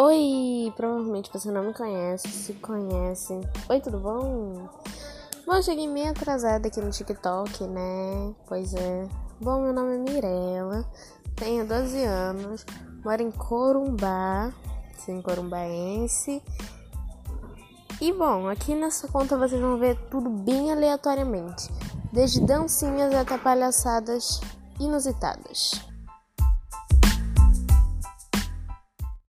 Oi, provavelmente você não me conhece, se conhece. Oi, tudo bom? Bom, cheguei meio atrasada aqui no TikTok, né? Pois é. Bom, meu nome é Mirella, tenho 12 anos, moro em Corumbá, sim, corumbaense. E bom, aqui nessa conta vocês vão ver tudo bem aleatoriamente, desde dancinhas até palhaçadas inusitadas.